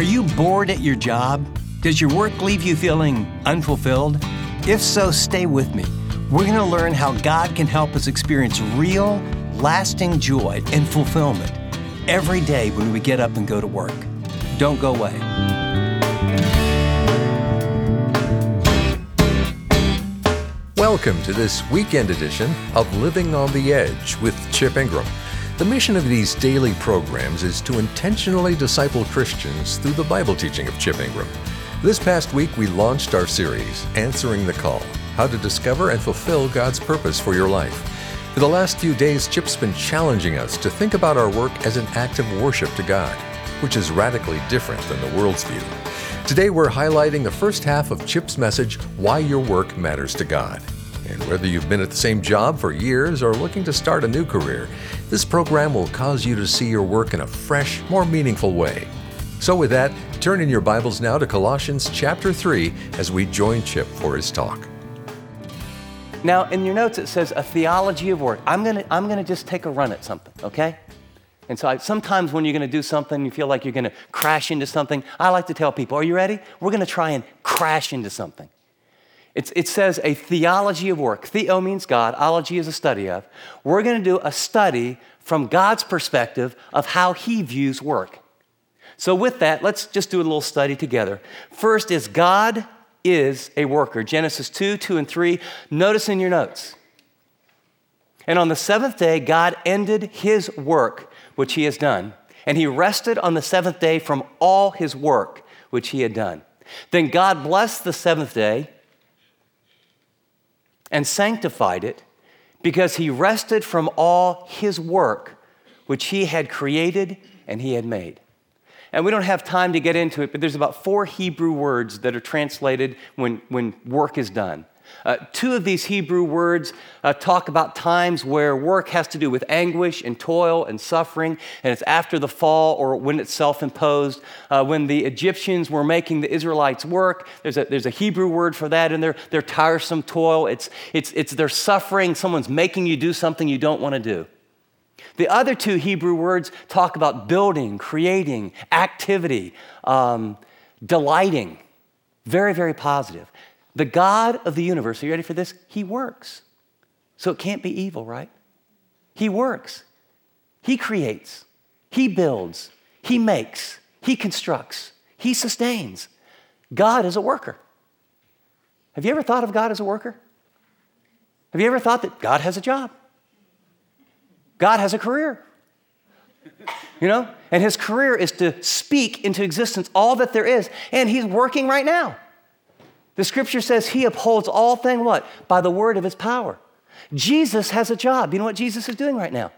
Are you bored at your job? Does your work leave you feeling unfulfilled? If so, stay with me. We're going to learn how God can help us experience real, lasting joy and fulfillment every day when we get up and go to work. Don't go away. Welcome to this weekend edition of Living on the Edge with Chip Ingram. The mission of these daily programs is to intentionally disciple Christians through the Bible teaching of Chip Ingram. This past week, we launched our series, Answering the Call How to Discover and Fulfill God's Purpose for Your Life. For the last few days, Chip's been challenging us to think about our work as an act of worship to God, which is radically different than the world's view. Today, we're highlighting the first half of Chip's message, Why Your Work Matters to God. And whether you've been at the same job for years or looking to start a new career, this program will cause you to see your work in a fresh, more meaningful way. So, with that, turn in your Bibles now to Colossians chapter 3 as we join Chip for his talk. Now, in your notes, it says a theology of work. I'm going to I'm going to just take a run at something, okay? And so I, sometimes when you're going to do something, you feel like you're going to crash into something. I like to tell people, are you ready? We're going to try and crash into something. It's, it says a theology of work. Theo means God, ology is a study of. We're going to do a study from God's perspective of how He views work. So, with that, let's just do a little study together. First is God is a worker. Genesis 2, 2, and 3. Notice in your notes. And on the seventh day, God ended His work, which He has done. And He rested on the seventh day from all His work, which He had done. Then God blessed the seventh day and sanctified it because he rested from all his work which he had created and he had made. And we don't have time to get into it, but there's about four Hebrew words that are translated when, when work is done. Uh, two of these Hebrew words uh, talk about times where work has to do with anguish and toil and suffering, and it's after the fall or when it's self imposed. Uh, when the Egyptians were making the Israelites work, there's a, there's a Hebrew word for that in there. Their tiresome toil, it's, it's, it's their suffering. Someone's making you do something you don't want to do. The other two Hebrew words talk about building, creating, activity, um, delighting. Very, very positive. The God of the universe, are you ready for this? He works. So it can't be evil, right? He works. He creates. He builds. He makes. He constructs. He sustains. God is a worker. Have you ever thought of God as a worker? Have you ever thought that God has a job? God has a career. You know? And his career is to speak into existence all that there is. And he's working right now. The scripture says he upholds all things what? By the word of his power. Jesus has a job. You know what Jesus is doing right now?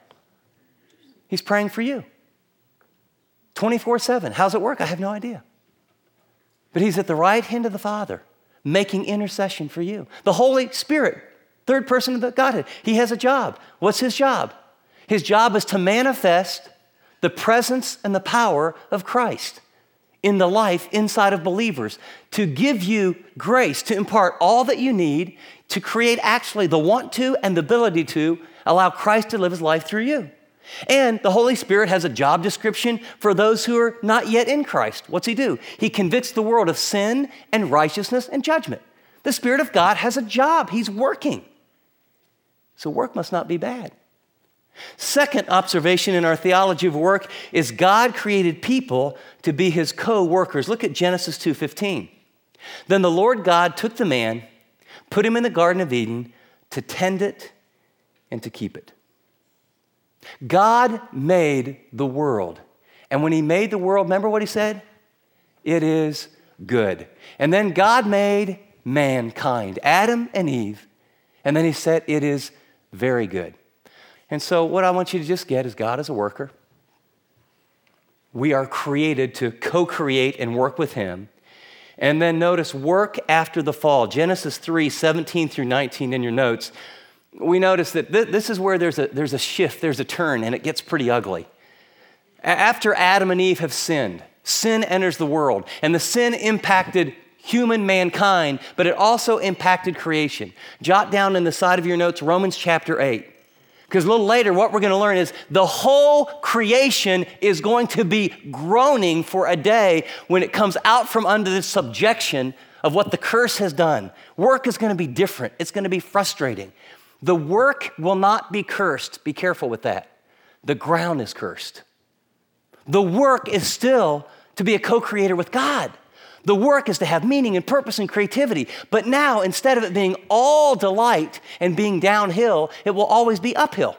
He's praying for you 24 7. How's it work? I have no idea. But he's at the right hand of the Father, making intercession for you. The Holy Spirit, third person of the Godhead, he has a job. What's his job? His job is to manifest the presence and the power of Christ in the life inside of believers to give you grace, to impart all that you need to create actually the want to and the ability to allow Christ to live his life through you. And the Holy Spirit has a job description for those who are not yet in Christ. What's he do? He convicts the world of sin and righteousness and judgment. The Spirit of God has a job, he's working. So work must not be bad. Second observation in our theology of work is God created people to be his co-workers. Look at Genesis 2:15. Then the Lord God took the man, put him in the garden of Eden to tend it and to keep it. God made the world. And when he made the world, remember what he said? It is good. And then God made mankind, Adam and Eve. And then he said, It is very good. And so, what I want you to just get is God is a worker. We are created to co create and work with Him. And then notice work after the fall. Genesis 3 17 through 19 in your notes. We notice that th- this is where there's a, there's a shift, there's a turn, and it gets pretty ugly. After Adam and Eve have sinned, sin enters the world, and the sin impacted human mankind, but it also impacted creation. Jot down in the side of your notes Romans chapter 8 Because a little later, what we're going to learn is the whole creation is going to be groaning for a day when it comes out from under the subjection of what the curse has done. Work is going to be different, it's going to be frustrating. The work will not be cursed. Be careful with that. The ground is cursed. The work is still to be a co creator with God. The work is to have meaning and purpose and creativity. But now, instead of it being all delight and being downhill, it will always be uphill.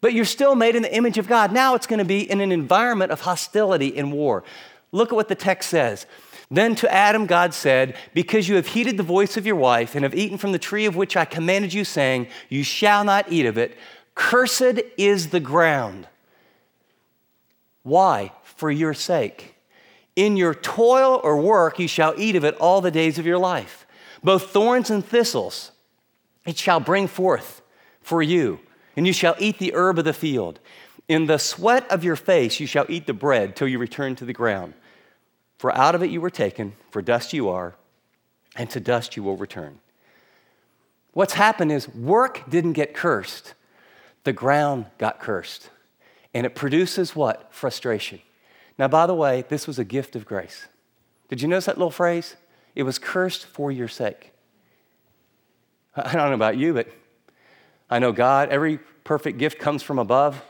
But you're still made in the image of God. Now it's going to be in an environment of hostility and war. Look at what the text says. Then to Adam, God said, Because you have heeded the voice of your wife and have eaten from the tree of which I commanded you, saying, You shall not eat of it, cursed is the ground. Why? For your sake. In your toil or work you shall eat of it all the days of your life. Both thorns and thistles it shall bring forth for you, and you shall eat the herb of the field. In the sweat of your face you shall eat the bread till you return to the ground. For out of it you were taken, for dust you are, and to dust you will return. What's happened is work didn't get cursed, the ground got cursed. And it produces what? Frustration. Now, by the way, this was a gift of grace. Did you notice that little phrase? It was cursed for your sake. I don't know about you, but I know God, every perfect gift comes from above,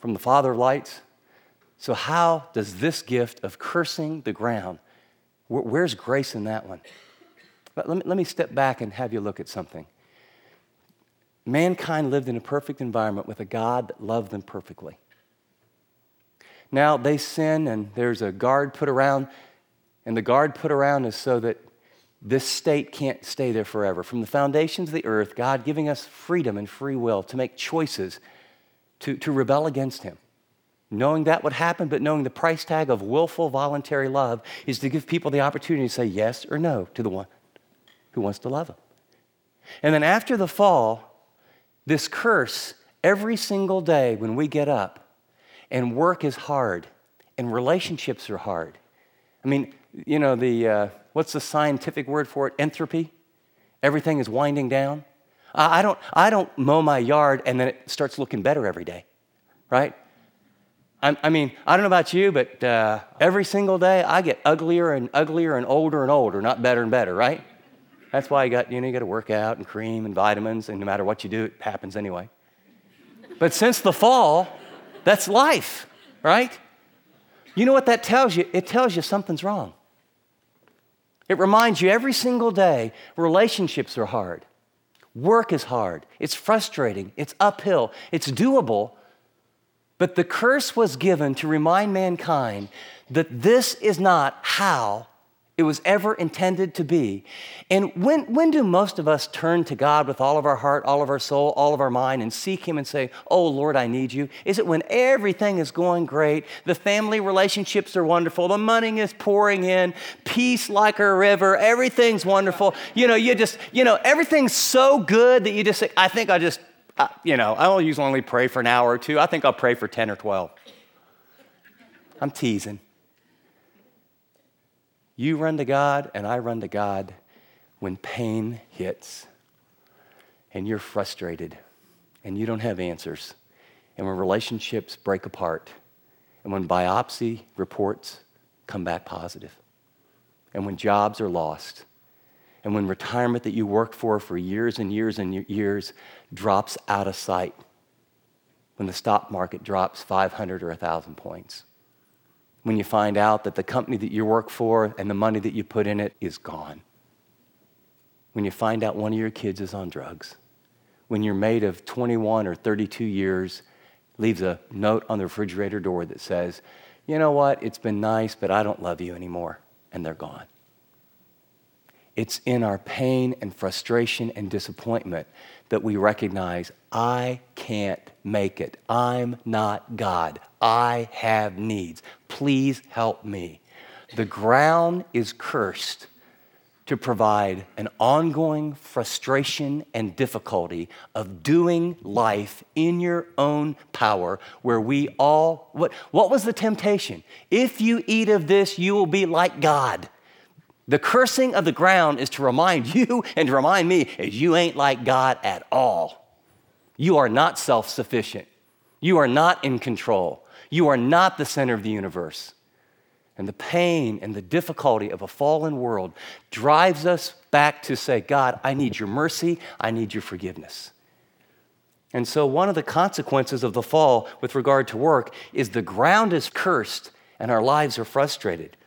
from the Father of lights. So, how does this gift of cursing the ground, where's grace in that one? But Let me, let me step back and have you look at something. Mankind lived in a perfect environment with a God that loved them perfectly. Now they sin, and there's a guard put around, and the guard put around is so that this state can't stay there forever. From the foundations of the earth, God giving us freedom and free will to make choices to, to rebel against Him. Knowing that would happen, but knowing the price tag of willful, voluntary love is to give people the opportunity to say yes or no to the one who wants to love them. And then after the fall, this curse, every single day when we get up, and work is hard, and relationships are hard. I mean, you know, the, uh, what's the scientific word for it? Entropy? Everything is winding down. I don't, I don't mow my yard and then it starts looking better every day, right? I, I mean, I don't know about you, but uh, every single day I get uglier and uglier and older and older, not better and better, right? That's why you got, you know, you got to work out and cream and vitamins, and no matter what you do, it happens anyway. But since the fall, that's life, right? You know what that tells you? It tells you something's wrong. It reminds you every single day relationships are hard, work is hard, it's frustrating, it's uphill, it's doable. But the curse was given to remind mankind that this is not how it was ever intended to be. And when, when do most of us turn to God with all of our heart, all of our soul, all of our mind, and seek Him and say, Oh Lord, I need you? Is it when everything is going great, the family relationships are wonderful, the money is pouring in, peace like a river, everything's wonderful? You know, you just, you know, everything's so good that you just I think I just, I, you know, I'll usually only pray for an hour or two. I think I'll pray for 10 or 12. I'm teasing. You run to God, and I run to God when pain hits and you're frustrated and you don't have answers, and when relationships break apart, and when biopsy reports come back positive, and when jobs are lost, and when retirement that you worked for for years and years and years drops out of sight, when the stock market drops 500 or 1,000 points when you find out that the company that you work for and the money that you put in it is gone. When you find out one of your kids is on drugs. When your mate of 21 or 32 years leaves a note on the refrigerator door that says, you know what, it's been nice, but I don't love you anymore, and they're gone. It's in our pain and frustration and disappointment that we recognize I can't make it. I'm not God. I have needs. Please help me. The ground is cursed to provide an ongoing frustration and difficulty of doing life in your own power, where we all, what, what was the temptation? If you eat of this, you will be like God. The cursing of the ground is to remind you and to remind me is you ain't like God at all. You are not self sufficient. You are not in control. You are not the center of the universe. And the pain and the difficulty of a fallen world drives us back to say, God, I need your mercy, I need your forgiveness. And so, one of the consequences of the fall with regard to work is the ground is cursed and our lives are frustrated.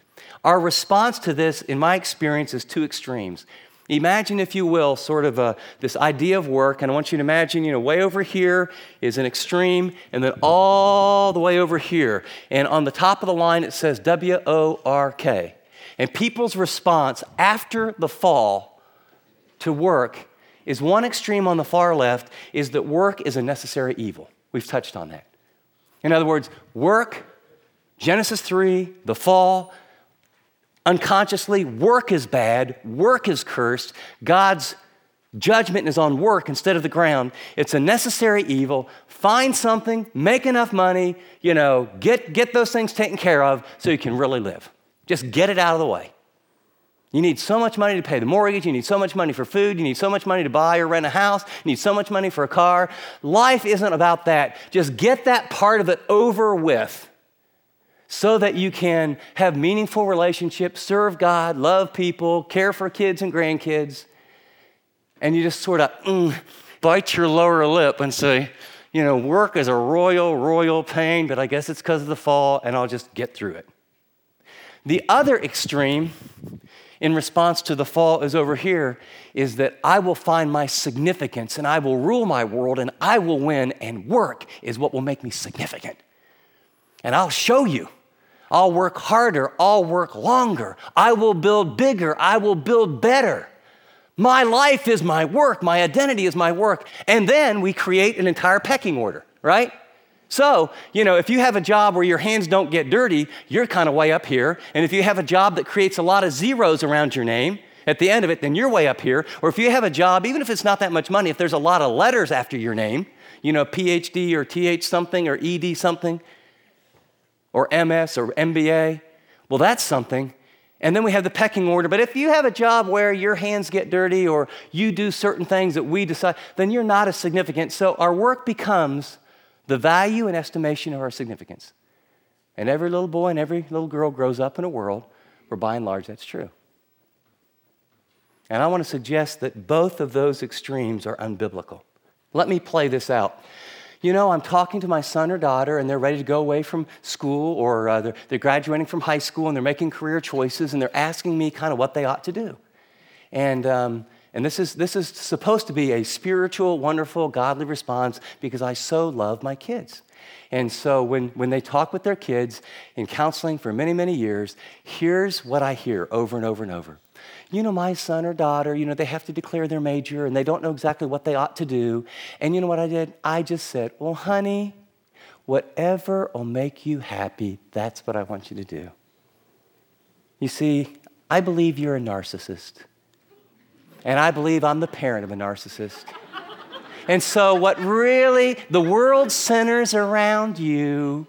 Our response to this, in my experience, is two extremes. Imagine, if you will, sort of a, this idea of work, and I want you to imagine, you know, way over here is an extreme, and then all the way over here. And on the top of the line, it says W O R K. And people's response after the fall to work is one extreme on the far left is that work is a necessary evil. We've touched on that. In other words, work, Genesis 3, the fall, unconsciously, work is bad, work is cursed. God's judgment is on work instead of the ground. It's a necessary evil. Find something, make enough money, you know, get, get those things taken care of so you can really live. Just get it out of the way. You need so much money to pay the mortgage. You need so much money for food. You need so much money to buy or rent a house. You need so much money for a car. Life isn't about that. Just get that part of it over with so that you can have meaningful relationships, serve God, love people, care for kids and grandkids. And you just sort of mm, bite your lower lip and say, you know, work is a royal, royal pain, but I guess it's because of the fall, and I'll just get through it. The other extreme in response to the fall is over here is that I will find my significance and I will rule my world and I will win, and work is what will make me significant. And I'll show you. I'll work harder. I'll work longer. I will build bigger. I will build better. My life is my work. My identity is my work. And then we create an entire pecking order, right? So, you know, if you have a job where your hands don't get dirty, you're kind of way up here. And if you have a job that creates a lot of zeros around your name, at the end of it, then you're way up here. Or if you have a job, even if it's not that much money, if there's a lot of letters after your name, you know, PhD or TH something or ED something, or MS or MBA, well, that's something. And then we have the pecking order. But if you have a job where your hands get dirty or you do certain things that we decide, then you're not as significant. So our work becomes the value and estimation of our significance. And every little boy and every little girl grows up in a world where, by and large, that's true. And I want to suggest that both of those extremes are unbiblical. Let me play this out. You know, I'm talking to my son or daughter, and they're ready to go away from school, or uh, they're, they're graduating from high school, and they're making career choices, and they're asking me kind of what they ought to do. And um, and this is, this is supposed to be a spiritual, wonderful, godly response because I so love my kids. And so when, when they talk with their kids in counseling for many, many years, here's what I hear over and over and over. You know, my son or daughter, you know, they have to declare their major and they don't know exactly what they ought to do. And you know what I did? I just said, Well, honey, whatever will make you happy, that's what I want you to do. You see, I believe you're a narcissist. And I believe I'm the parent of a narcissist. And so, what really, the world centers around you,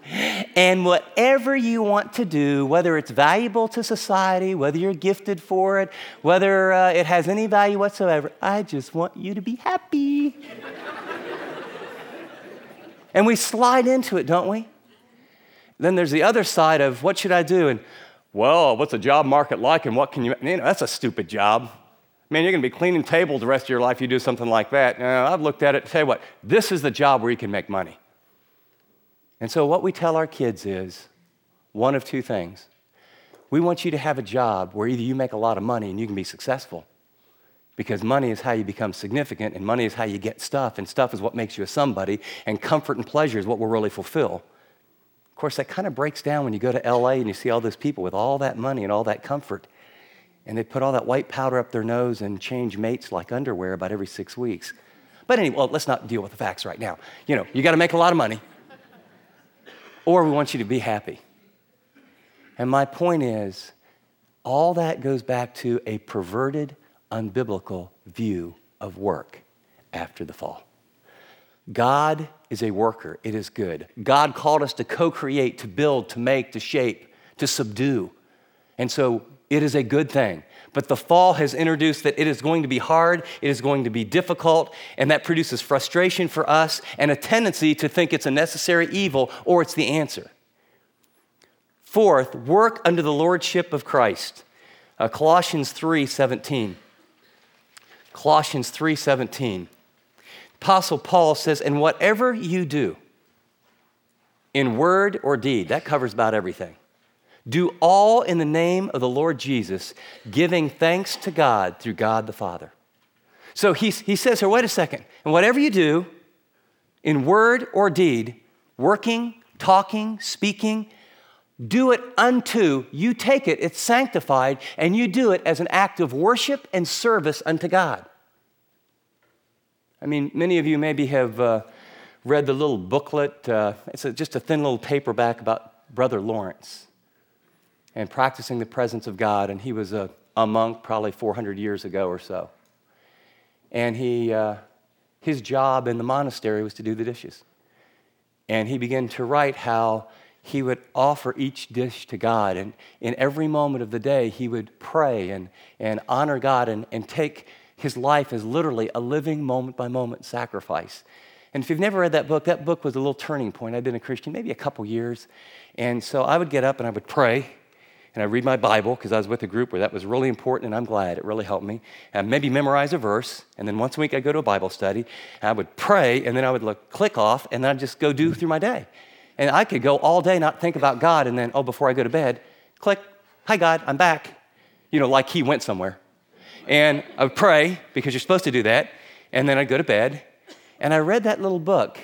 and whatever you want to do, whether it's valuable to society, whether you're gifted for it, whether uh, it has any value whatsoever, I just want you to be happy. and we slide into it, don't we? Then there's the other side of what should I do? And, well, what's the job market like, and what can you, you know, that's a stupid job. Man, you're going to be cleaning tables the rest of your life. You do something like that. I've looked at it. Tell you what, this is the job where you can make money. And so, what we tell our kids is one of two things. We want you to have a job where either you make a lot of money and you can be successful, because money is how you become significant, and money is how you get stuff, and stuff is what makes you a somebody, and comfort and pleasure is what will really fulfill. Of course, that kind of breaks down when you go to LA and you see all those people with all that money and all that comfort and they put all that white powder up their nose and change mates like underwear about every six weeks. But anyway, well, let's not deal with the facts right now. You know, you got to make a lot of money, or we want you to be happy. And my point is, all that goes back to a perverted, unbiblical view of work after the fall. God is a worker, it is good. God called us to co create, to build, to make, to shape, to subdue. And so It is a good thing. But the fall has introduced that it is going to be hard, it is going to be difficult, and that produces frustration for us and a tendency to think it's a necessary evil or it's the answer. Fourth, work under the lordship of Christ. Uh, Colossians 3:17. Colossians 3:17. Apostle Paul says, "And whatever you do, in word or deed, that covers about everything. Do all in the name of the Lord Jesus, giving thanks to God through God the Father." So he, he says here, wait a second, and whatever you do, in word or deed, working, talking, speaking, do it unto, you take it, it's sanctified, and you do it as an act of worship and service unto God. I mean, many of you maybe have uh, read the little booklet. Uh, it's a, just a thin little paperback about Brother Lawrence and practicing the presence of God. And he was a, a monk probably 400 years ago or so. And he, uh, his job in the monastery was to do the dishes. And he began to write how he would offer each dish to God. And in every moment of the day, he would pray and, and honor God and, and take his life as literally a living moment by moment sacrifice. And if you've never read that book, that book was a little turning point. I'd been a Christian maybe a couple years. And so I would get up and I would pray and I'd read my Bible because I was with a group where that was really important and I'm glad it really helped me. And maybe memorize a verse. And then once a week I'd go to a Bible study. And I would pray and then I would look, click off and then I'd just go do through my day. And I could go all day not think about God and then, oh, before I go to bed, click, hi, God, I'm back. You know, like he went somewhere. And I would pray because you're supposed to do that. And then I'd go to bed. And I read that little book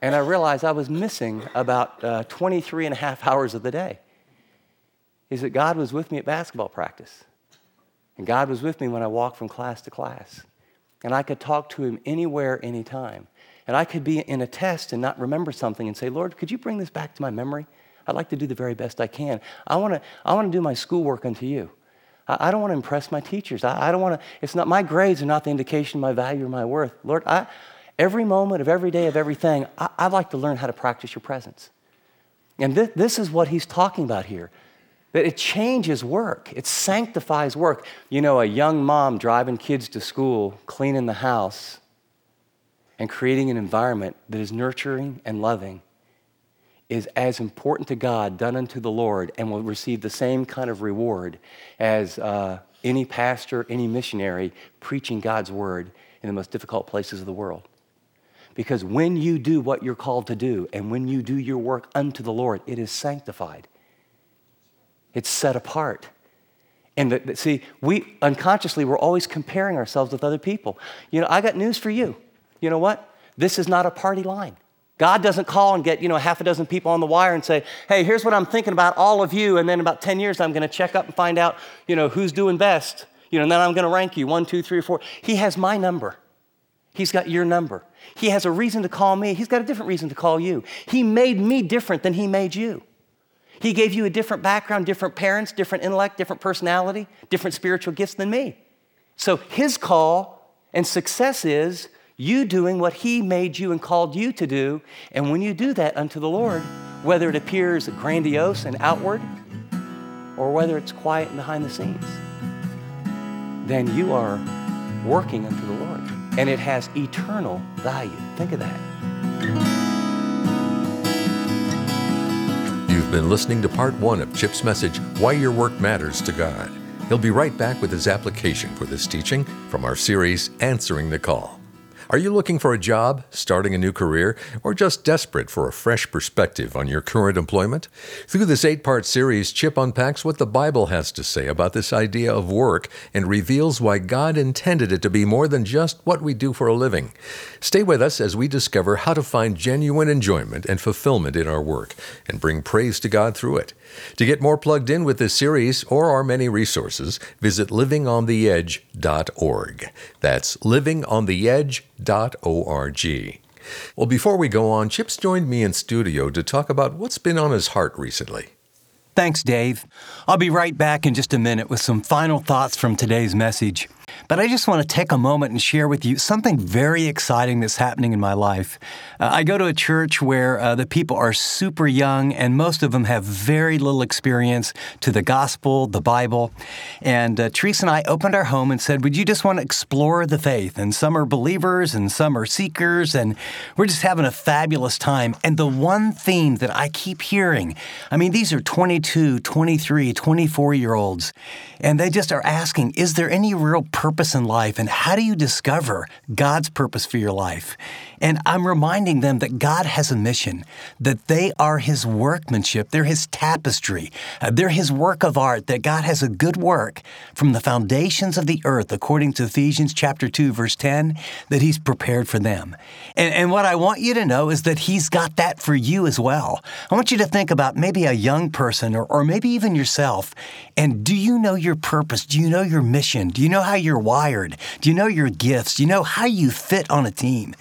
and I realized I was missing about uh, 23 and a half hours of the day. Is that God was with me at basketball practice. And God was with me when I walked from class to class. And I could talk to him anywhere, anytime. And I could be in a test and not remember something and say, Lord, could you bring this back to my memory? I'd like to do the very best I can. I want to I wanna do my schoolwork unto you. I, I don't want to impress my teachers. I, I don't want to, it's not, my grades are not the indication of my value or my worth. Lord, I, every moment of every day of everything, I, I'd like to learn how to practice your presence. And th- this is what he's talking about here that it changes work, it sanctifies work. You know, a young mom driving kids to school, cleaning the house, and creating an environment that is nurturing and loving is as important to God, done unto the Lord, and will receive the same kind of reward as uh, any pastor, any missionary preaching God's word in the most difficult places of the world. Because when you do what you're called to do, and when you do your work unto the Lord, it is sanctified, it's set apart. And the, see, we unconsciously, we're always comparing ourselves with other people. You know, I got news for you you know what? This is not a party line. God doesn't call and get, you know, half a dozen people on the wire and say, hey, here's what I'm thinking about all of you. And then about 10 years, I'm going to check up and find out, you know, who's doing best. You know, and then I'm going to rank you one, two, three, four. He has my number. He's got your number. He has a reason to call me. He's got a different reason to call you. He made me different than he made you. He gave you a different background, different parents, different intellect, different personality, different spiritual gifts than me. So his call and success is you doing what He made you and called you to do. And when you do that unto the Lord, whether it appears grandiose and outward or whether it's quiet and behind the scenes, then you are working unto the Lord. And it has eternal value. Think of that. Been listening to part one of Chip's message, Why Your Work Matters to God. He'll be right back with his application for this teaching from our series, Answering the Call. Are you looking for a job, starting a new career, or just desperate for a fresh perspective on your current employment? Through this eight part series, Chip unpacks what the Bible has to say about this idea of work and reveals why God intended it to be more than just what we do for a living. Stay with us as we discover how to find genuine enjoyment and fulfillment in our work and bring praise to God through it. To get more plugged in with this series or our many resources, visit livingontheedge.org. That's livingontheedge.org. Well, before we go on, Chips joined me in studio to talk about what's been on his heart recently. Thanks, Dave. I'll be right back in just a minute with some final thoughts from today's message. But I just want to take a moment and share with you something very exciting that's happening in my life. Uh, I go to a church where uh, the people are super young, and most of them have very little experience to the gospel, the Bible. And uh, Teresa and I opened our home and said, Would you just want to explore the faith? And some are believers and some are seekers, and we're just having a fabulous time. And the one theme that I keep hearing I mean, these are 22, 23, 24 year olds, and they just are asking, Is there any real purpose in life? And how do you discover God's purpose for your life? And I'm reminding them that God has a mission, that they are His workmanship, they're His tapestry, uh, they're His work of art, that God has a good work from the foundations of the earth, according to Ephesians chapter 2, verse 10, that He's prepared for them. And, and what I want you to know is that He's got that for you as well. I want you to think about maybe a young person or, or maybe even yourself. And do you know your purpose? Do you know your mission? Do you know how you're wired? Do you know your gifts? Do you know how you fit on a team?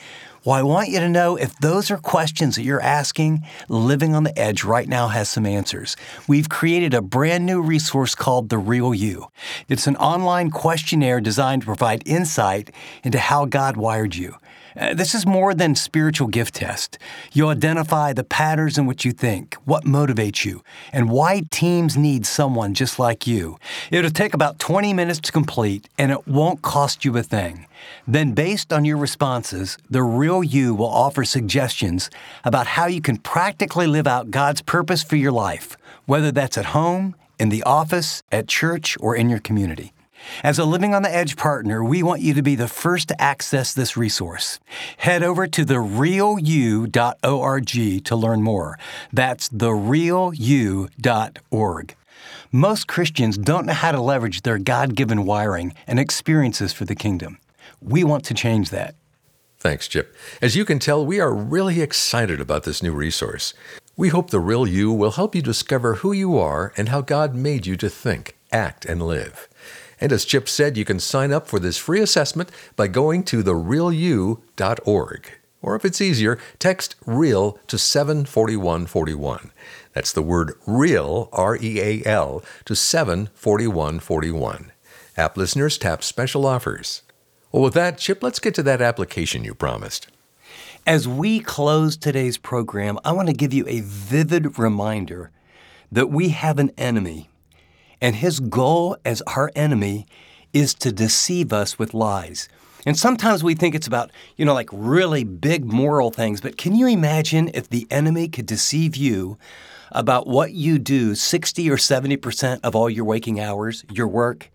Well, I want you to know if those are questions that you're asking, Living on the Edge right now has some answers. We've created a brand new resource called The Real You. It's an online questionnaire designed to provide insight into how God wired you. Uh, this is more than spiritual gift test. You'll identify the patterns in which you think, what motivates you, and why teams need someone just like you. It'll take about 20 minutes to complete, and it won't cost you a thing. Then, based on your responses, the real you will offer suggestions about how you can practically live out God's purpose for your life, whether that's at home, in the office, at church, or in your community. As a Living on the Edge partner, we want you to be the first to access this resource. Head over to therealu.org to learn more. That's therealu.org. Most Christians don't know how to leverage their God given wiring and experiences for the kingdom. We want to change that. Thanks, Chip. As you can tell, we are really excited about this new resource. We hope The Real You will help you discover who you are and how God made you to think, act, and live. And as Chip said, you can sign up for this free assessment by going to therealu.org. Or if it's easier, text REAL to 74141. That's the word REAL, R E A L, to 74141. App listeners tap special offers. Well, with that, Chip, let's get to that application you promised. As we close today's program, I want to give you a vivid reminder that we have an enemy and his goal as our enemy is to deceive us with lies. And sometimes we think it's about, you know, like really big moral things, but can you imagine if the enemy could deceive you about what you do 60 or 70% of all your waking hours, your work?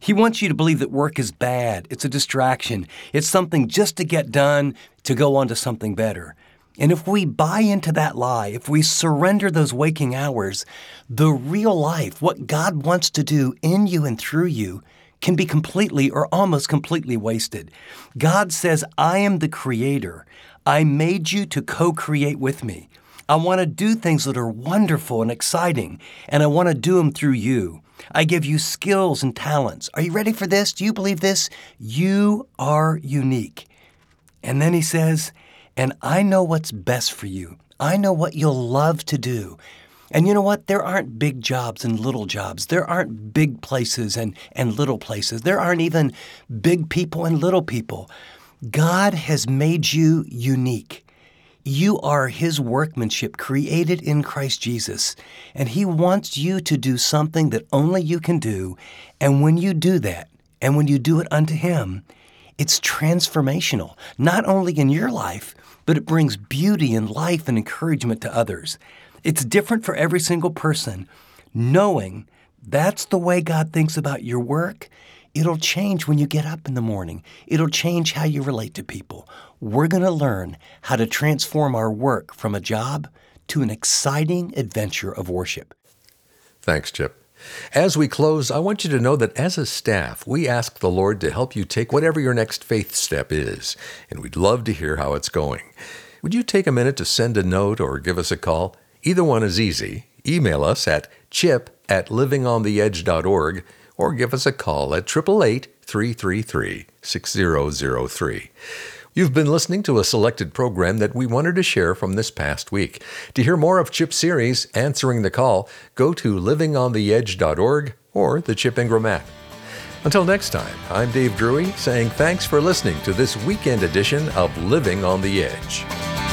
He wants you to believe that work is bad, it's a distraction, it's something just to get done to go on to something better. And if we buy into that lie, if we surrender those waking hours, the real life, what God wants to do in you and through you, can be completely or almost completely wasted. God says, I am the creator. I made you to co create with me. I want to do things that are wonderful and exciting, and I want to do them through you. I give you skills and talents. Are you ready for this? Do you believe this? You are unique. And then he says, and I know what's best for you. I know what you'll love to do. And you know what? There aren't big jobs and little jobs. There aren't big places and, and little places. There aren't even big people and little people. God has made you unique. You are His workmanship created in Christ Jesus, and He wants you to do something that only you can do. And when you do that, and when you do it unto Him, it's transformational, not only in your life, but it brings beauty and life and encouragement to others. It's different for every single person. Knowing that's the way God thinks about your work, it'll change when you get up in the morning. It'll change how you relate to people. We're going to learn how to transform our work from a job to an exciting adventure of worship. Thanks, Chip. As we close, I want you to know that as a staff, we ask the Lord to help you take whatever your next faith step is, and we'd love to hear how it's going. Would you take a minute to send a note or give us a call? Either one is easy. Email us at chip at livingontheedge.org or give us a call at 888 333 6003. You've been listening to a selected program that we wanted to share from this past week. To hear more of Chip's series, Answering the Call, go to livingontheedge.org or the Chip Ingram app. Until next time, I'm Dave Druey saying thanks for listening to this weekend edition of Living on the Edge.